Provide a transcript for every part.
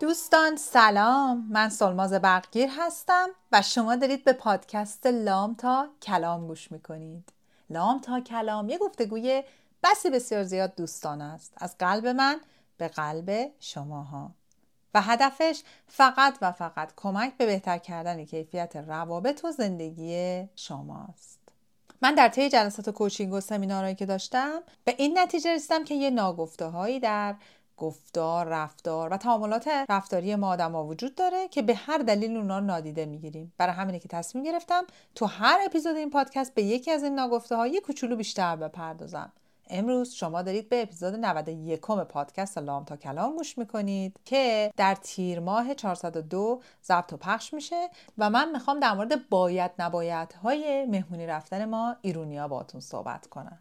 دوستان سلام. من سلماز برقگیر هستم و شما دارید به پادکست لام تا کلام گوش می‌کنید. لام تا کلام یه گفتگوی بسی بسیار زیاد دوستان است. از قلب من به قلب شماها. و هدفش فقط و فقط کمک به بهتر کردن کیفیت روابط و زندگی شماست. من در طی جلسات کوچینگ و سمینارهایی که داشتم به این نتیجه رسیدم که یه ناگفته هایی در گفتار، رفتار و تعاملات رفتاری ما آدم ها وجود داره که به هر دلیل اونا نادیده می‌گیریم. برای همینه که تصمیم گرفتم تو هر اپیزود این پادکست به یکی از این ناگفته یه کوچولو بیشتر بپردازم. امروز شما دارید به اپیزود 91 پادکست لام تا کلام گوش می‌کنید که در تیر ماه 402 ضبط و پخش میشه و من می‌خوام در مورد باید نباید های مهمونی رفتن ما ایرونیا باتون صحبت کنم.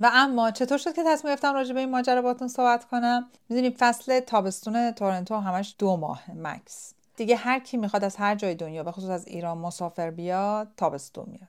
و اما چطور شد که تصمیم گرفتم راجع به این ماجرا باتون صحبت کنم؟ می‌دونیم فصل تابستون تورنتو همش دو ماه مکس. دیگه هر کی می‌خواد از هر جای دنیا به خصوص از ایران مسافر بیاد تابستون میاد.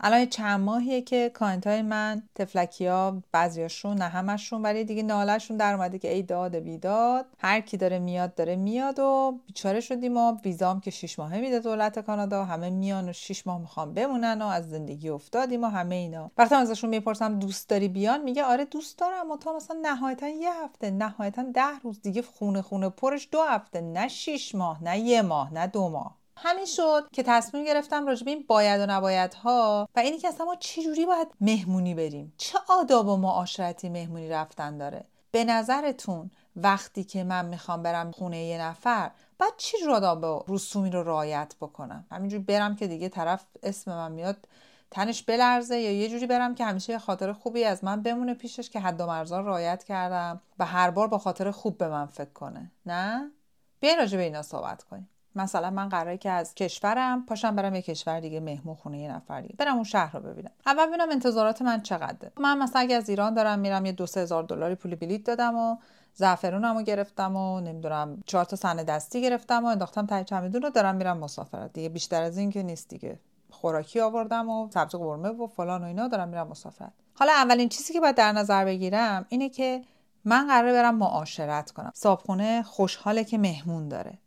الان چند ماهیه که کانت های من تفلکی ها بعضیاشون نه همشون ولی دیگه نالشون در اومده که ای داد بیداد. هر کی داره میاد داره میاد و بیچاره شدیم و ویزام که شیش ماهه میده دولت کانادا. همه میان و شیش ماه می‌خوام بمونن و از زندگی افتادیم و همه اینا. وقتی ازشون می‌پرسم دوست داری بیان میگه آره دوست دارم و تا مثلا نهایتا یه هفته نهایتا ده روز دیگه خونه خونه پرش دو هفته. نه شیش ماه نه یه ماه نه دو ماه. همین شد که تصمیم گرفتم راجع به این باید و نباید ها و اینی که اصلا ما چجوری باید مهمونی بریم؟ چه آداب و معاشرتی مهمونی رفتن داره؟ به نظرتون وقتی که من می‌خوام برم خونه یه نفر بعد چی آداب و رسومی رو رعایت بکنم؟ همینجوری برم که دیگه طرف اسم من میاد تنش بلرزه یا یه جوری برم که همیشه یه خاطر خوبی از من بمونه پیشش که حد و مرزا رعایت کردم و هر بار با خاطر خوب به من فکر کنه. نه؟ بیاین راجع به اینا صحبت کنیم. مثلا من قراره که از کشورم پاشم برم یه کشور دیگه مهمون خونه یه نفر دیگه برم اون شهر رو ببینم. اول ببینم انتظارات من چقدره. من مثلا اگه از ایران دارم میرم یه دو سه هزار دلاری پول بلیط دادم و زعفرونمو گرفتم و نمی‌دونم چهار تا صحنه دستی گرفتم و انداختم ته چمدون رو دارم میرم مسافرت دیگه. بیشتر از این که نیست دیگه. خوراکی آوردم و سبز قرمه و فلان و اینا دارم میرم مسافرت. حالا اولین چیزی که باید در نظر بگیرم اینه که من قراره برم معاشرت کنم. صابخونه خوشحاله که مهمون داره.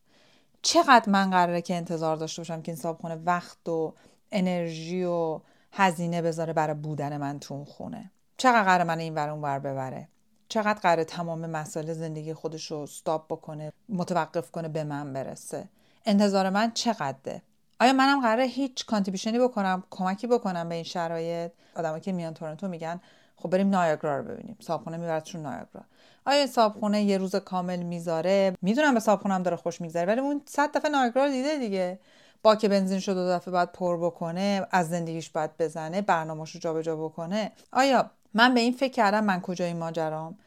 چقدر من قراره که انتظار داشته باشم که این صابخونه وقت و انرژی و هزینه بذاره برای بودن من تو اون خونه؟ چقدر قراره من این ور اون ببره؟ چقدر قراره تمام مسائل زندگی خودش رو استاپ بکنه متوقف کنه به من برسه؟ انتظار من چقدره؟ آیا منم قراره هیچ کانتریبیوشنی بکنم کمکی بکنم به این شرایط؟ آدمایی که میان تورنتو میگن خب بریم نایاگرا رو ببینیم. صابخونه میبردشون نایاگرا. آیا صابخونه یه روز کامل می‌ذاره؟ می‌دونم به صابخونه داره خوش میگذره ولی اون صد دفعه نایاگرا رو دیده دیگه. با بنزین شد دو دفعه باید پر بکنه از زندگیش باید بزنه برنامه‌ش رو جابجا بکنه. آیا من به این فکر کردم من کجای ماجرام؟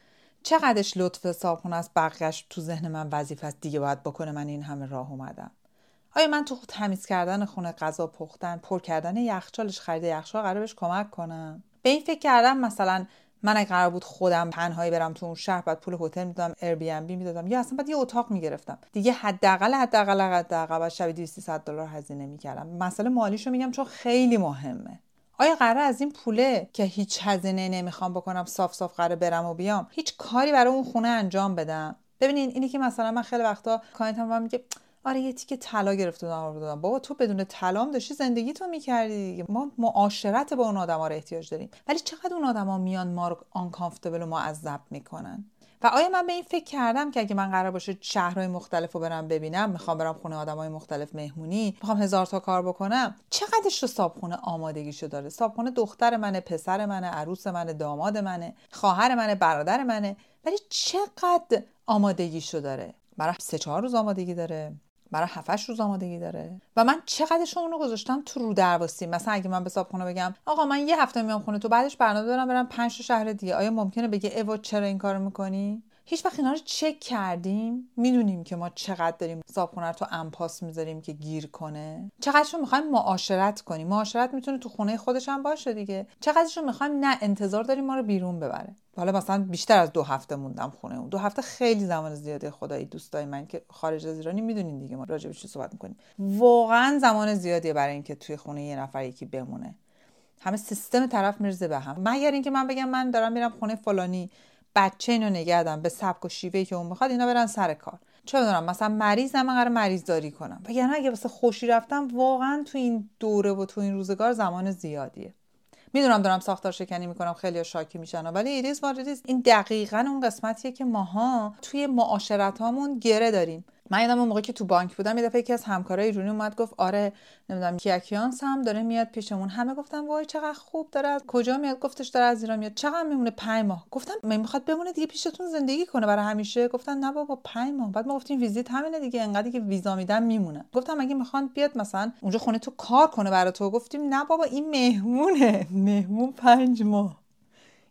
چقدرش لطف صابخونه است بقیهش تو ذهن من وظیفه است دیگه باید بکنه من این همه راه اومدم. آیا من تو تمیز کردن خونه غذا پختن پر کردن یخچالش خرید یخچال قرار بهش کمک کنم؟ به این فکر کردم مثلا من اگه قرار بود خودم تنهایی برم تو اون شهر باید پول هتل می‌دادم Airbnb می‌دادم یا اصلا باید یه اتاق می‌گرفتم. دیگه حداقل حداقل حداقل باید شب 200 دلار هزینه می‌کردم. مسئله مالیشو میگم چون خیلی مهمه. آیا قرار از این پوله که هیچ هزینه نمی‌خوام بکنم صاف صاف قرار برم و بیام هیچ کاری برای اون خونه انجام بدم؟ ببینین اینی که مثلا من خیلی وقتا client م میگه آره یه تیکه طلا گرفته بودم دادم بابا تو بدون طلا داشتی زندگی تو می‌کردی. ما معاشرت با اون آدما رو احتیاج داریم. ولی چقدر اون آدما میان ما رو uncomfortable و معذب می‌کنن؟ و آیا من به این فکر کردم که اگه من قرار باشه شهرهای مختلف رو برم ببینم می‌خوام برم خونه آدمای مختلف مهمونی می‌خوام هزار تا کار بکنم چقدرش رو صابخونه آمادگیشو داره؟ صابخونه دختر منه پسر منه عروس منه داماد منه خواهر منه برادر منه. ولی چقدر آمادگیشو داره؟ برای سه چهار روز آمادگی داره. برای هفتش روز آمادگی داره. و من چقدرش اونو گذاشتم تو رو درواسی. مثلا اگه من به صابخونه بگم آقا من یه هفته میام خونه تو بعدش برنامه دارم برم پنج شهر دیگه. آیا ممکنه بگه ایوا چرا این کارو می‌کنی؟ هیچ وقت اینا رو چک کردیم. می‌دونیم که ما چقدر داریم صابخونه رو تو امپاس می‌ذاریم که گیر کنه. چقدرشون می‌خوایم معاشرت کنیم. معاشرت می‌تونه تو خونه خودش هم باشه دیگه. چقدرشون می‌خوایم نه انتظار داریم ما رو بیرون ببره. حالا مثلا بیشتر از دو هفته موندم خونه اون. دو هفته خیلی زمان زیاده. خدایی دوستای من که خارج از ایرانی می‌دونین دیگه ما راجع به چی صحبت می‌کنیم. واقعا زمان زیادیه برای اینکه توی خونه یه نفر یکی بمونه. همه سیستم طرف میرزه به هم. مگر اینکه من بگم من دارم میرم خونه فلانی. بچه اینو نگردم به سبک و شیوهی که اون می‌خواد اینا برن سر کار. چه بدونم مثلا مریض من قرار مریض داری کنم. وگرنه اگه واسه خوشی رفتم واقعا تو این دوره و تو این روزگار زمان زیادیه. می‌دونم دارم ساختار شکنی می‌کنم خیلی شاکی میشن ولی it is what it is این دقیقا اون قسمتیه که ماها توی معاشرت هامون گره داریم. من یادم اون موقع که تو بانک بودم یه دفعه یکی از همکارای ایرانی اومد گفت آره نمی‌دونم کیاکیانس هم داره میاد پیشمون. همه گفتم وای چقدر خوب داره از کجا میاد؟ گفتش داره از ایران میاد. چقدر میمونه؟ 5 ماه. گفتم من می‌خواد بمونه دیگه پیشتون زندگی کنه برای همیشه. گفتن نه بابا 5 ماه. بعد ما گفتیم ویزیت همینه دیگه انقدر که ویزا میدن میمونه. گفتم اگه می‌خوان بیاد مثلا اونجا خونه تو کار کنه برای تو. گفتیم نه بابا این مهمونه. مهمون 5 ماه.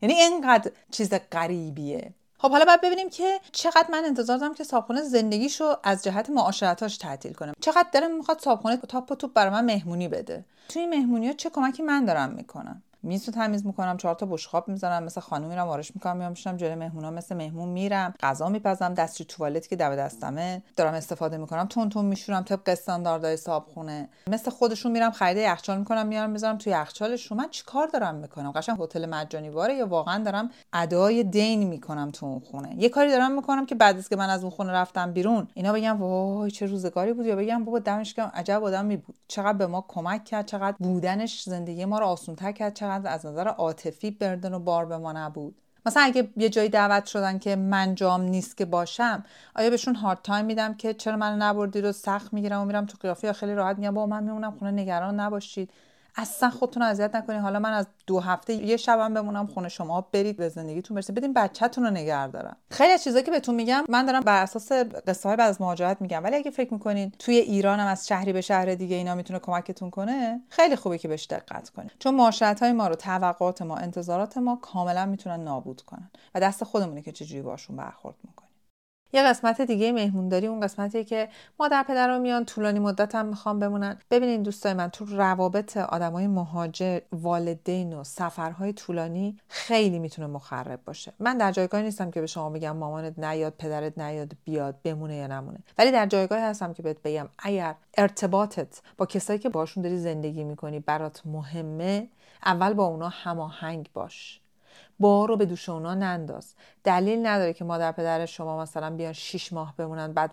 یعنی اینقدر چیز غریبیه. خب حالا باید ببینیم که چقدر من انتظار دارم که صابخونه زندگیشو از جهت معاشرتاش تعطیل کنه چقدر داره می‌خواد صابخونه تاپ و توپ برای من مهمونی بده. توی مهمونی ها چه کمکی من دارم می‌کنم؟ میز رو تمیز می‌کنم چهار تا بشقاب می‌ذارم مثل خانم میرم وارش می‌کنم میام میشم جلوی مهمونا مثل مهمون میرم غذا میپزم دستشوی توالت که دم دستمه دارم استفاده می‌کنم تون تون میشورم طبق استانداردهای صابخونه. مثل خودشون میرم خرید یخچال می‌کنم میارم می‌ذارم توی یخچالشون. من چیکار دارم می‌کنم؟ قشنگ هتل مجانی واره یا واقعا دارم ادای دین می‌کنم تو اون خونه. یه کاری دارم می‌کنم که بعد از که من از اون خونه رفتم بیرون اینا بگم وای چه روزگاری بود یا بگم بابا دمش عجب آدمی بود. چقدر به ما کمک کرد چقدر بودنش زندگی ما رو آسونتر کرد چقدر از نظر عاطفی بردن و بار به ما نبود. مثلا اگه یه جایی دعوت شدن که من جام نیست که باشم آیا بهشون هارد تایم میدم که چرا من نبردی رو سخت می‌گیرم و میرم تو قیافه یا خیلی راحت میگم با من میمونم خونه نگران نباشید. اصلا خودتون اذیت نکنید حالا من از دو هفته یه شبم بمونم خونه شما برید به زندگیتون برسید. بدین بچهتون رو نگه دارم خیلی از چیزایی که بهتون میگم من دارم بر اساس قصه های بعد از مهاجرت میگم. ولی اگه فکر می‌کنین توی ایران هم از شهری به شهر دیگه اینا می‌تونه کمکتون کنه خیلی خوبه که بهش دقت کنید چون معاشرت های ما رو توقعات ما انتظارات ما کاملا می‌تونن نابود کنن. و دست خودمونه که چجوری باشون برخورد می‌کنیم یه قسمت دیگه مهمونداری اون قسمتیه که مادر پدر رو میان طولانی مدت هم می‌خوام بمونن. ببینین دوستای من تو روابط آدمای مهاجر والدین و سفرهای طولانی خیلی می‌تونه مخرب باشه. من در جایگاهی نیستم که به شما بگم مامانت نیاد پدرت نیاد بیاد بمونه یا نمونه. ولی در جایگاهی هستم که بهت بگم اگر ارتباطت با کسایی که باشون داری زندگی می‌کنی برات مهمه اول با اونا هماهنگ باش. بار رو به دوش اونا ننداز. دلیل نداره که مادر پدر شما مثلا بیان 6 ماه بمونن بعد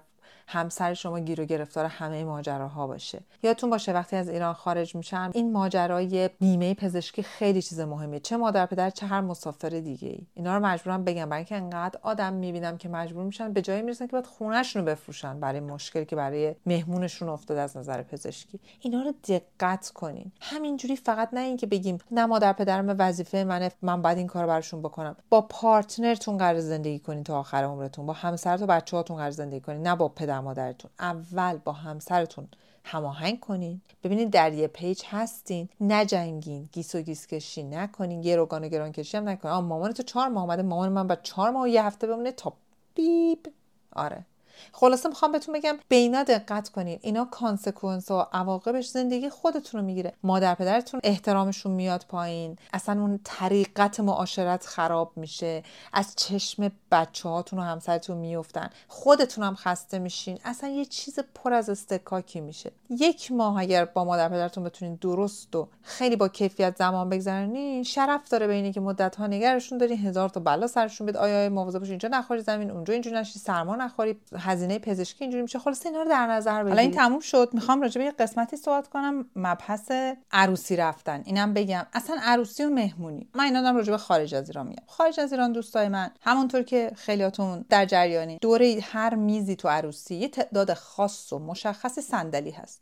همسر شما گیر و گرفتار همه ماجراها باشه. یادتون باشه وقتی از ایران خارج میشن این ماجرای بیمه پزشکی خیلی چیز مهمیه. چه مادر پدر چه هر مسافر دیگه ای اینا رو مجبورم بگم برای اینکه انقدر آدم می‌بینم که مجبور میشن به جایی می‌رسن که باید خونهشون رو بفروشن برای مشکلی که برای مهمونشون افتاده از نظر پزشکی. اینا رو دقت کنین. همینجوری فقط نه اینکه بگیم نه مادر پدرم وظیفه منه من باید این کار براشون بکنم. با پارتنرتون قرار زندگی کنین تا آخر عمرتون. با همسرت و بچه‌هاتون قرار زندگی کنین. نه با پدر. مادرتون. اول با همسرتون هماهنگ کنین. ببینید در یه page هستین. نجنگین. گیس و گیس کشی نکنین. گروگان و گروگان کشی هم نکنین. مامان تو چهار ماه آمده مامان من با چهار ماه و یه هفته بمونه تا بیب. آره. خلاصه می‌خوام بهتون بگم به اینا دقت کنین. اینا consequence و عواقبش زندگی خودتون رو می‌گیره. مادر پدرتون احترامشون میاد پایین. اصلا اون طریقت معاشرت خراب میشه. از چشم بچه هاتون و همسرتون میفتن خودتون هم خسته میشین. اصلا یه چیز پر از اصطکاکی میشه. یک ماه اگر با مادر پدرتون بتونین درست و خیلی با کیفیت زمان بگذرونین شرف داره به اینی که مدت ها نگرشون دارین هزار تا بلا سرشون بیاد آیا مواظب باشین اینجا نخوری زمین اونجا اینجوری نشی سرما نخوری. هزینه پزشکی اینجوری میشه. خلاصه اینا رو در نظر بگیرید حالا این تموم شد. می‌خوام راجع به یه قسمتی صحبت کنم. مبحث عروسی رفتن. اینم بگم. اصلا عروسی و مهمونی. من اینا دارم راجع به خارج از ایران میگم. خارج از ایران دوستای من. همونطور که خیلیاتون در جریانی. دور هر میزی تو عروسی یه تعداد خاص و مشخص صندلی هست.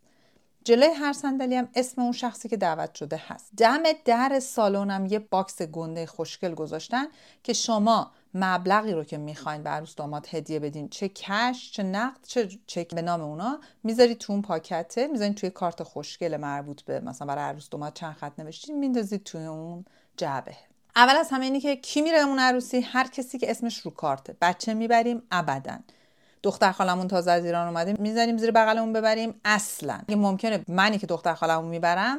جلوی هر صندلی هم اسم اون شخصی که دعوت شده هست. دم در سالن هم یه box گنده خوشگل گذاشتن که شما مبلغی رو که می‌خواین به عروس داماد هدیه بدین چه کش چه نقد چه چک به نام اونا می‌ذارید تو اون پاکته می‌ذارید توی کارت خوشگل مربوط به مثلا برای عروس داماد چند خط نوشتین میندازید توی اون جعبه. اول از همه اینی که کی میره اون عروسی؟ هر کسی که اسمش رو کارته بچه می‌بریم ابدا. دختر خالمون تازه از ایران اومده می‌ذاریم زیر بغلمون ببریم. اصلا. اگه ممکنه منی که دختر خالمون می‌برم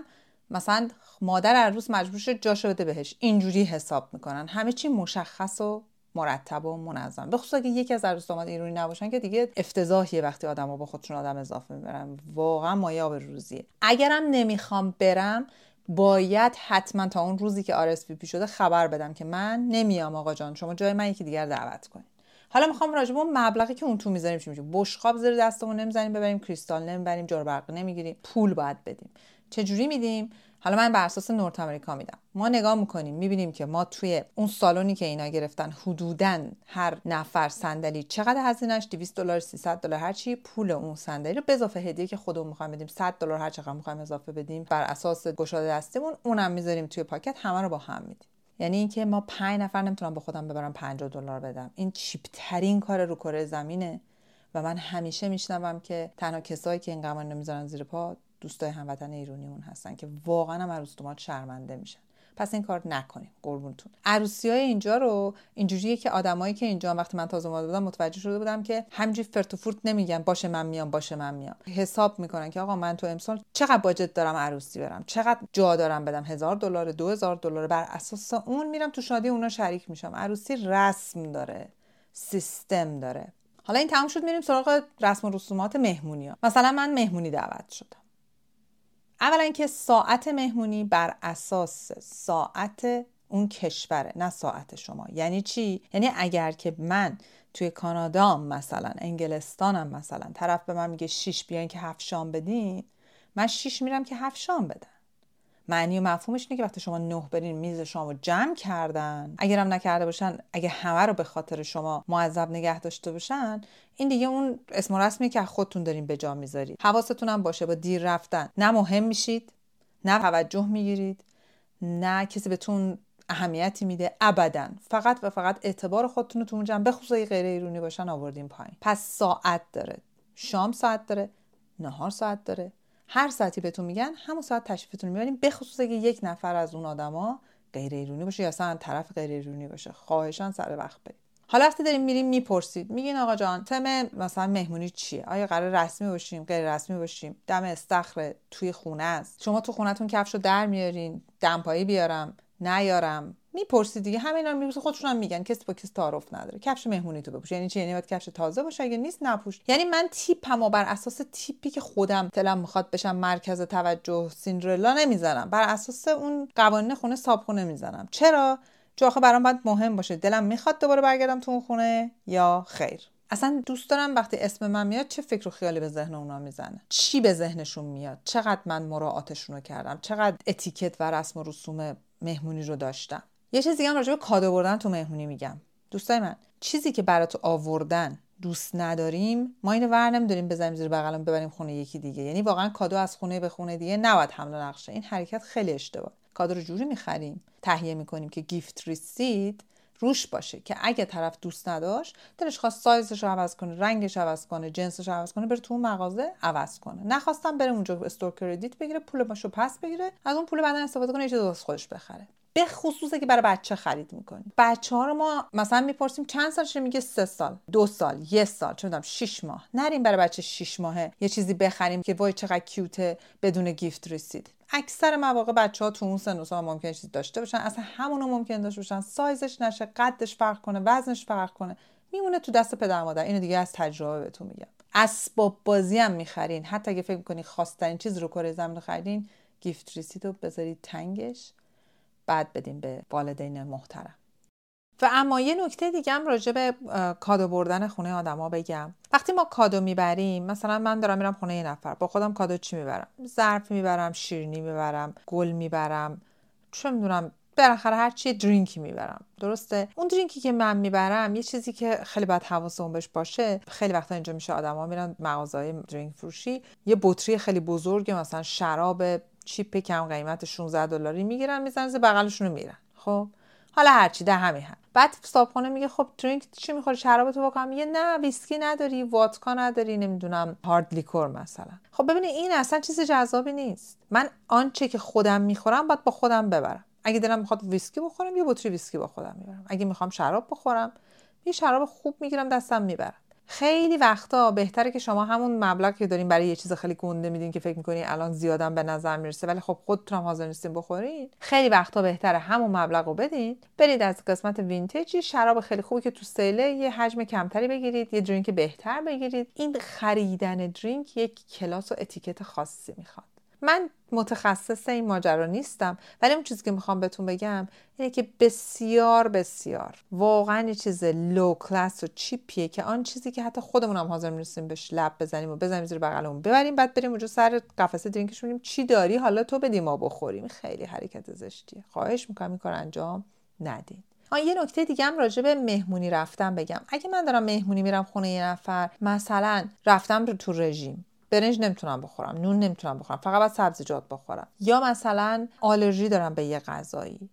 مثلا مادر عروس مجبور شد جاشو بده بهش. اینجوری حساب می‌کنن. همه چی مشخص و مرتب و منظم. به خصوص اگه یکی از عروس داماد ایرانی نباشن که دیگه افتضاحیه وقتی آدمو با خودشون آدم اضافه می‌برن. واقعا مایه آب روزیه اگرم نمی‌خوام برم باید حتما تا اون روزی که RSVP شده خبر بدم که من نمیام آقا جان. شما جای من یکی دیگر دعوت کنید. حالا می‌خوام راجع به اون مبلغی که اون تو می‌ذاریم چی میشه؟ بشقاب زیر دستمون نمی‌زنیم ببریم کریستال نمی‌بریم جار برق نمی‌گیریم. پول باید بدیم. چه جوری میدیم؟ حالا من بر اساس نورت آمریکا میدم. ما نگاه می‌کنیم می‌بینیم که ما توی اون سالونی که اینا گرفتن حدودا هر نفر صندلی چقدر هزینهش 200 دلار 300 دلار هر چی. پول اون صندلی رو به اضافه هدیه که خودمون می‌خوایم بدیم. 100 دلار هر چقدر می‌خوایم اضافه بدیم بر اساس گشاده دستمون اونم می‌ذاریم توی پاکت همه رو با هم میدیم. یعنی اینکه ما پنج نفر نمی‌تونم با خودم ببرم 50 دلار بدم. این چیپ ترین کار رو کره زمینه. و من همیشه میشنوم که تنها کسایی که این قوانین می‌ذارن زیر پا دوستای هموطن ایرانیمون هستن که واقعا هم عروس شرمنده میشن. پس این کار نکنیم. قربونتون. عروسی های اینجا رو اینجوریه که آدمایی که اینجا وقتی من تازه اومده بودم متوجه شده بودم که همینجوری فرت و فورت نمیگن باشه من میام باشه من میام. حساب می‌کنن که آقا من تو امسال چقدر باجت دارم عروسی برم؟ چقدر جا دارم بدم؟ هزار دلار دو هزار دلار بر اساس اون میرم تو شادی اونا شریک میشم. عروسی رسم داره. سیستم داره. حالا این تموم شد میریم سراغ رسم و رسومات مهمونی ها. مثلا من مهمونی دعوت شدم. اولا که ساعت مهمونی بر اساس ساعت اون کشوره نه ساعت شما. یعنی چی؟ یعنی اگر که من توی کانادا مثلا انگلستانم مثلا طرف به من میگه شیش بیاین که هفت شام بدین من شیش میرم که هفت شام بدن معنی و مفهومش اینه که وقتی شما نه برین میز شما جمع کردن اگرم نکرده باشن اگه همه رو به خاطر شما معذب نگه داشته باشن این دیگه اون اسم و رسمی که خودتون دارین به جا می‌ذارید. حواستون هم باشه با دیر رفتن. نه مهم میشید نه توجه می‌گیرید نه کسی بهتون اهمیتی میده ابدا. فقط و فقط اعتبار خودتون رو تو اون به خصوص غیر ایرونی باشن آوردین پایین. پس ساعت داره. شام ساعت داره. نهار ساعت داره. هر ساعتی بهتون میگن همون ساعت تشریفتون می‌بریم به خصوص اگه یک نفر از اون آدما غیر ایرونی باشه یا اصلا طرف غیر ایرونی باشه. خواهشان سر وقت برید. حالا وقتی داریم میریم می‌پرسید. میگین آقا جان تم مثلا مهمونی چیه؟ آیا قرار رسمی باشیم غیر رسمی باشیم؟ دم استخر توی خونه است. شما تو خونتون کفشو در میارین دمپایی بیارم نیارم. می‌پرسی دیگه. همه اینا می‌پرسی. خودشون هم میگن کسی با کسی تعارف نداره. کفش مهمونی تو بپوش. یعنی چی؟ یعنی باید کفش تازه باشه. اگه نیست نپوش. یعنی من تیپمو بر اساس تیپی که خودم دلم می‌خواد بشم مرکز توجه سیندرلا نمی‌زنم بر اساس اون قوانین خونه صابخونه می‌زنم چرا؟ چون آخه برام باید مهم باشه. دلم می‌خواد دوباره برگردم تو اون خونه یا خیر. اصلا دوست دارم وقتی اسم من میاد چه فکر و خیالی به ذهن اونا می‌زنه؟ چی به ذهنشون میاد؟ چقدر من مراعاتشون رو کردم؟ چقدر اتیکت و رسم و رسوم مهمونی رو داشتم؟ یه چیز دیگه هم راجع به کادو بردن تو مهمونی میگم. دوستای من چیزی که برات آوردن دوست نداریم ما اینو ور نمیداریم بزنیم زیر بغلم ببریم خونه یکی دیگه. یعنی واقعا کادو از خونه به خونه دیگه نباید حمل نقشه این حرکت خیلی اشتباه. کادو رو جوری می‌خریم تهیه می‌کنیم که گیفت ریسید روش باشه که اگه طرف دوست نداشت دلش خواست سایزش رو عوض کنه رنگش عوض کنه جنسش رو عوض کنه بره تو اون مغازه عوض کنه. نخواستم بره اونجا استور کردیت بگیره پول باشو پس بگیره از اون پول بعدا استفاده کنه یه چیز خودش بخره. به خصوصه که برای بچه خرید می‌کنیم بچه ها رو ما مثلا می‌پرسیم چند سالشه میگه سه سال دو سال یه سال چه می‌دونم شش ماه. نریم برای بچه شش ماهه یه چیزی بخریم که وای چقدر کیوته بدون گیفت رسید. اکثر مواقع بچه ها تو اون سن و ممکن چیز داشته باشن. اصلا همونو ممکن داشته باشن. سایزش نشه قدش فرق کنه وزنش فرق کنه. میمونه تو دست پدر مادر. اینو دیگه از تجربه بهتون میگم. اسباب بازی هم می‌خرین. حتی اگه فکر می‌کنی خاص‌ترین چیز رو کره زمین خریدین gift receipt رو بذارید تنگش. بعد بدیم به والدین محترم. و اما یه نکته دیگه هم راجع به کادو بردن خونه آدما بگم. وقتی ما کادو می‌بریم مثلا من دارم میرم خونه یه نفر با خودم کادو چی می‌برم؟ ظرف می‌برم شیرینی می‌برم گل می‌برم چه می‌دونم بالاخره هر چی drink ی می‌برم. درسته؟ اون drink ی که من می‌برم یه چیزی که خیلی باید حواسمون بهش باشه. خیلی وقتا اینجا میشه آدما میرن مغازه‌های drink فروشی یه بطری خیلی بزرگ مثلا شراب cheap کم قیمت 16 دلاری می‌گیرن می‌زنن بغلشون رو میرن. خب؟ حالا هرچی ده همین هم بعد صابخونه میگه خب drink چی می‌خوری؟ شراب تو بکنم میگه نه ویسکی نداری واتکا نداری نمی‌دونم hard liquor مثلا. خب ببینید این اصلا چیز جذابی نیست. من آنچه که خودم می‌خورم باید با خودم ببرم. اگه دلم می‌خواد ویسکی بخورم یه بطری ویسکی با خودم می‌برم. اگه می‌خوام شراب بخورم یه شراب خوب می‌گیرم دستم می‌برم خیلی وقتا بهتره که شما همون مبلغ که دارین برای یه چیز خیلی گنده میدین که فکر می‌کنین الان زیادم به نظر می‌رسه ولی خب خودتون حاضر نیستین بخورین. خیلی وقتا بهتره همون مبلغ رو بدین. برید از قسمت وینتجی شراب خیلی خوبی که تو سیله یه حجم کمتری بگیرید یه درینک بهتر بگیرید. این خریدن درینک یک کلاس و اتیکت خاصی می‌خواد. من متخصص این ماجرا نیستم ولی اون چیزی که می‌خوام بهتون بگم اینه که بسیار بسیار واقعا یه چیز لو کلاس و چیپیه که آن چیزی که حتی خودمون هم حاضر نیستیم بهش لب بزنیم و بزنیم زیر بغلمون ببریم بعد بریم اونجا سر قفسه درینکش ببینیم چی داری حالا تو بدیم ما بخوریم خیلی حرکت زشتیه. خواهش می‌کنم این کار انجام ندین. آن یه نکته دیگه هم راجع به مهمونی رفتن بگم. اگه من دارم مهمونی میرم خونه یه نفر مثلا رفتم تو رژیم. برنج نمی‌تونم بخورم نون نمی‌تونم بخورم فقط باید سبزیجات بخورم. یا مثلا آلرژی دارم به یه غذایی.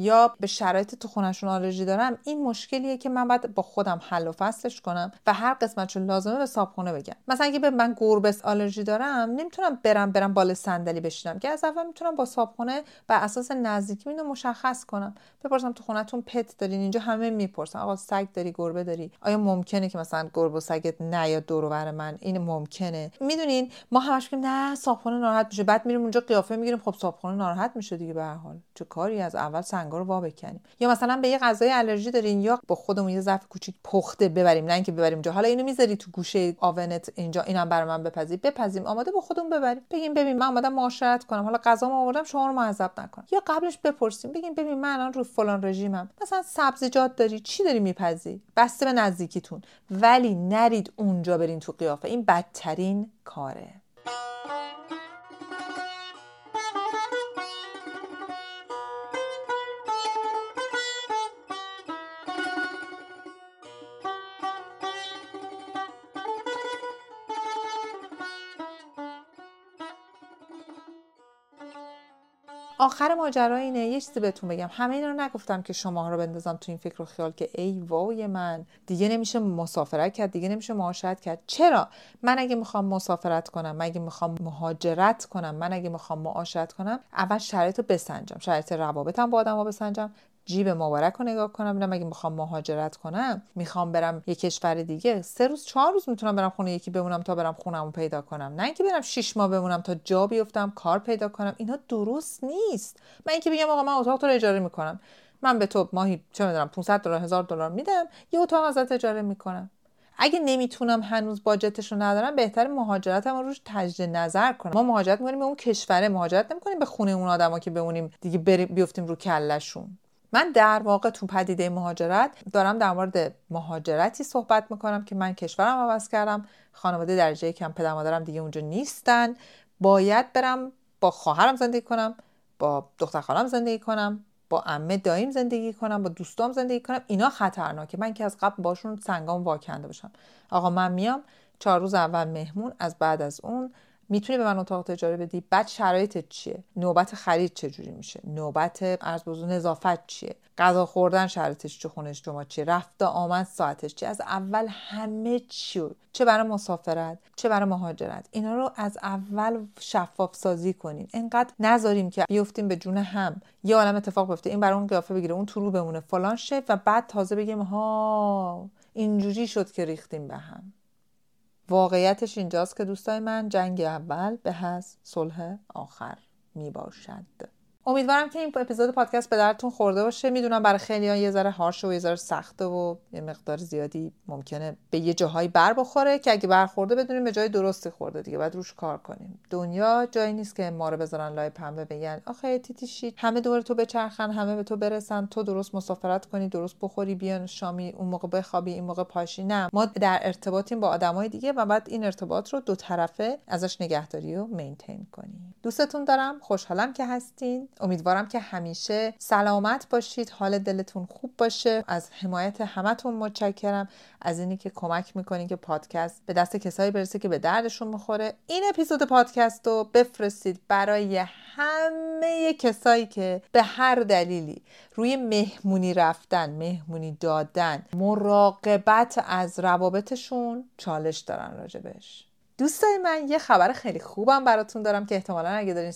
یا به شرایط تو خونشون آلرژی دارم این مشکلیه که من باید با خودم حل و فصلش کنم و هر قسمتشون لازمه به صابخونه بگم. مثلا اگه به من گربس آلرژی دارم نمی‌تونم برم برم بالا صندلی بشینم. که از اول می‌تونم با صابخونه بر اساس نزدیکی اینو مشخص کنم. بپرسم تو خونتون پت دارین؟ اینجا همه می‌پرسن. آقا سگ داری گربه داری؟ آیا ممکنه که مثلا گربه و سگت نیاد دور بر من؟ این ممکنه. می‌دونین؟ ما همش میگیم نه صابخونه ناراحت میشه. بعد میریم اونجا قیافه می‌گیریم. خب صابخونه ناراحت میشه دیگه به هر حال. چه کاری؟ از اول سنگا رو وا بکنیم. یا مثلا به یه غذای الرژی دارین یا با خودمون یه ظرف کوچیک پخته ببریم نه اینکه ببریم جا. حالا اینو می‌ذاری تو گوشه آونت اینجا اینم برای من بپزی بپزیم آماده با خودمون ببریم. بگیم ببین من اومدم معاشرت کنم. حالا غذامو آوردم شما رو معذب نکن یا قبلش بپرسیم بگیم ببین من الان رو فلان رژیمم. مثلا سبزیجات داری چی داری میپزی بسته به نزدیکیتون. ولی نرید اونجا برین تو قیافه. این بدترین کاره. آخر ماجرا اینه یه چیزی بهتون بگم. همه اینا رو نگفتم که شما رو بندازم تو این فکر و خیال که ای وای من دیگه نمیشه مسافرت کرد دیگه نمیشه معاشرت کرد. چرا؟ من اگه می‌خوام مسافرت کنم من اگه می‌خوام مهاجرت کنم من اگه می‌خوام معاشرت کنم اول شرایط رو بسنجم. شرایط روابطم با آدم بسنجم. جیب مبارک رو نگاه کنم ببینم اگه می‌خوام مهاجرت کنم می‌خوام برم یه کشور دیگه. سه روز چهار روز می‌تونم برم خونه یکی بمونم تا برم خونم پیدا کنم. نه اینکه برم شیش ماه بمونم تا جا بیفتم کار پیدا کنم. اینا درست نیست. من اینکه بگم آقا من اتاق تو رو اجاره می‌کنم. من به تو ماهی چه می‌دونم 500 دلار هزار دلار میدم یه اتاق ازت اجاره می‌کنم. اگه نمی‌تونم هنوز باجتش رو ندارم بهتر مهاجرتم رو روش تجدید نظر کنم. ما مهاجرت می‌کنیم به اون کشوره مهاجرت نمی‌کنیم به خونه اون آدما که بمونیم دیگه بیفتیم رو کلشون من در واقع تو پدیده مهاجرت دارم در مورد مهاجرتی صحبت می‌کنم که من کشورم عوض کردم. خانواده درجه کم پدر مادرم دیگه اونجا نیستن. باید برم با خواهرم زندگی کنم با دختر خالم زندگی کنم با عمه دایم زندگی کنم با دوستام زندگی کنم. اینا خطرناکه. من که از قبل باشون سنگام واکنده باشم. آقا من میام چهار روز اول مهمون از بعد از اون می‌تونی به من اتاق اجاره بدی؟ بعد شرایطت چیه؟ نوبت خرید چجوری میشه؟ نوبت از بزرگ نظافت چیه؟ غذا خوردن شرایطش چه خونش شما چیه؟ رفته آمد ساعتش چیه؟ از اول همه چی چه برای مسافرت چه برای مهاجرت. اینا رو از اول شفاف سازی کنین. انقدر نذاریم که بیفتیم به جون هم. یه عالم اتفاق بیفته. این برای اون قیافه بگیره اون تو رو بمونه. فلان شه و بعد تازه بگیم ها اینجوری شد که ریختیم به هم. واقعیتش اینجاست که دوستای من جنگ اول به هز صلح آخر می باشد امیدوارم که این اپیزود پادکست به درتون خورده باشه. می‌دونم برای خیلی ها یه ذره هارش و یه ذره سخته و یه مقدار زیادی ممکنه به یه جاهایی بر بخوره که اگه برخورده بدونیم به جای درستی خورده دیگه. بعد روش کار کنیم. دنیا جایی نیست که ما رو بذارن لای پنبه بگن آخه تیتیشی همه دور تو بچرخن همه به تو برسن تو درست مسافرت کنی درست بخوری بیان شامی اون موقع بخوابی این موقع پاشی. نه ما در ارتباطیم با آدمای دیگه و بعد این ارتباط رو دو طرفه ازش نگهداری و مینتین کنیم. دوستتون دارم. خوشحالم که هستین. امیدوارم که همیشه سلامت باشید حال دلتون خوب باشه. از حمایت همتون متشکرم. از اینی که کمک می‌کنین که پادکست به دست کسایی برسه که به دردشون می‌خوره. این اپیزود پادکست رو بفرستید برای همه کسایی که به هر دلیلی روی مهمونی رفتن مهمونی دادن مراقبت از روابطشون چالش دارن راجبش. دوستای من یه خبر خیلی خوبم براتون دارم که احتمالا اگه دارین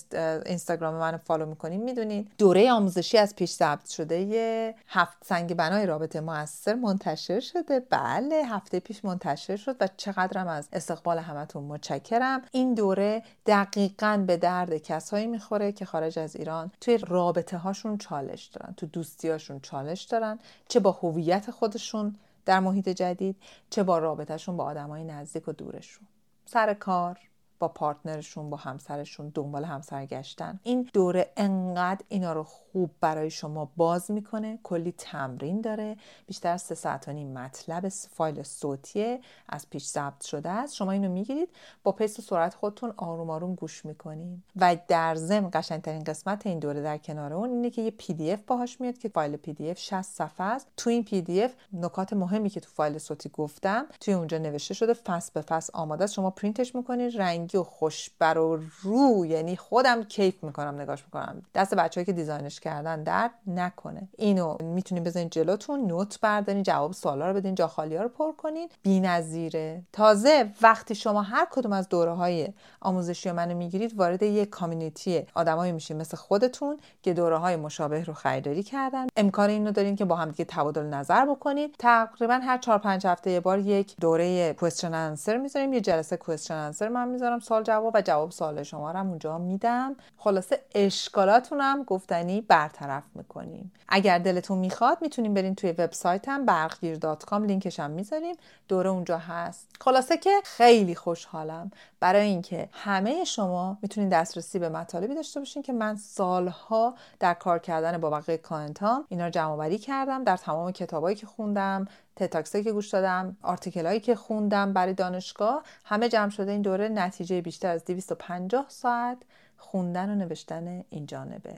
اینستاگرام منو فالو می‌کنین می‌دونین دوره آموزشی از پیش ثبت شده. یه هفت سنگ بنای رابطه موثر منتشر شده. بله هفته پیش منتشر شد و چقدرم از استقبال همتون متشکرم. این دوره دقیقا به درد کسایی می‌خوره که خارج از ایران توی رابطه هاشون چالش دارن تو دوستی هاشون چالش دارن چه با هویت خودشون در محیط جدید چه با رابطه‌شون با آدمای نزدیک و دورشون. سر کار. با partner شون با همسرشون دنبال همسر گشتن این دوره انقدر اینا رو خوب برای شما باز می‌کنه کلی تمرین داره بیشتر سه ساعت و نیم مطلب فایل صوتیه از پیش ضبط شده است. شما اینو می‌گیرید با pace و سرعت خودتون آروم آروم گوش می‌کنین و در ضمن قشنگترین قسمت این دوره در کنار اون اینه که یه PDF باهاش میاد که فایل PDF 60 صفحه است. تو این PDF نکات مهمی که تو فایل صوتی گفتم توی اونجا نوشته شده فصل به فصل آماده است. شما پرینتش می‌کنید رنگی و خوشبر و رو یعنی خودم کیف می‌کنم نگاش می‌کنم. دست بچه‌ای که دیزاینش کردن درد نکنه. اینو می‌تونین بزنین جلوتون نوت بردارین جواب سوالا رو بدین جا خالی ها رو پر کنین. بی‌نظیره. تازه وقتی شما هر کدوم از دوره های آموزشی منو می‌گیرید وارد یک کامیونیتی آدمایی میشین مثل خودتون که دوره های مشابه رو خریداری کردن. امکان اینو دارین که با هم دیگه تبادل نظر بکنید تقریبا هر 4 5 هفته یه بار یک دوره کوئسچن انسر می‌ذاریم. یه جلسه کوئسچن انسر من می‌ذارم. سوال جواب و جواب سوال شما رو اونجا میدم. خلاصه اشکالاتونم گفتنی برطرف می‌کنیم. اگر دلتون می‌خواد می‌تونیم برین توی وبسایتم برقگیر.com لینکش هم می‌ذاریم دوره اونجا هست. خلاصه که خیلی خوشحالم. برای اینکه همه شما می‌تونین دسترسی به مطالبی داشته باشین که من سالها در کار کردن با بقیه کانتام اینا رو جمع کردم. در تمام کتابایی که خوندم تتاکسایی که گوش دادم آرتیکلایی که خوندم برای دانشگاه همه جمع شده این دوره نتیجه بیشتر از 250 ساعت خوندن و نوشتن این جانبه.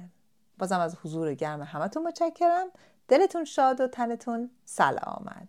بازم از حضور گرم همتون متشکرم. دلتون شاد و تنتون سلامت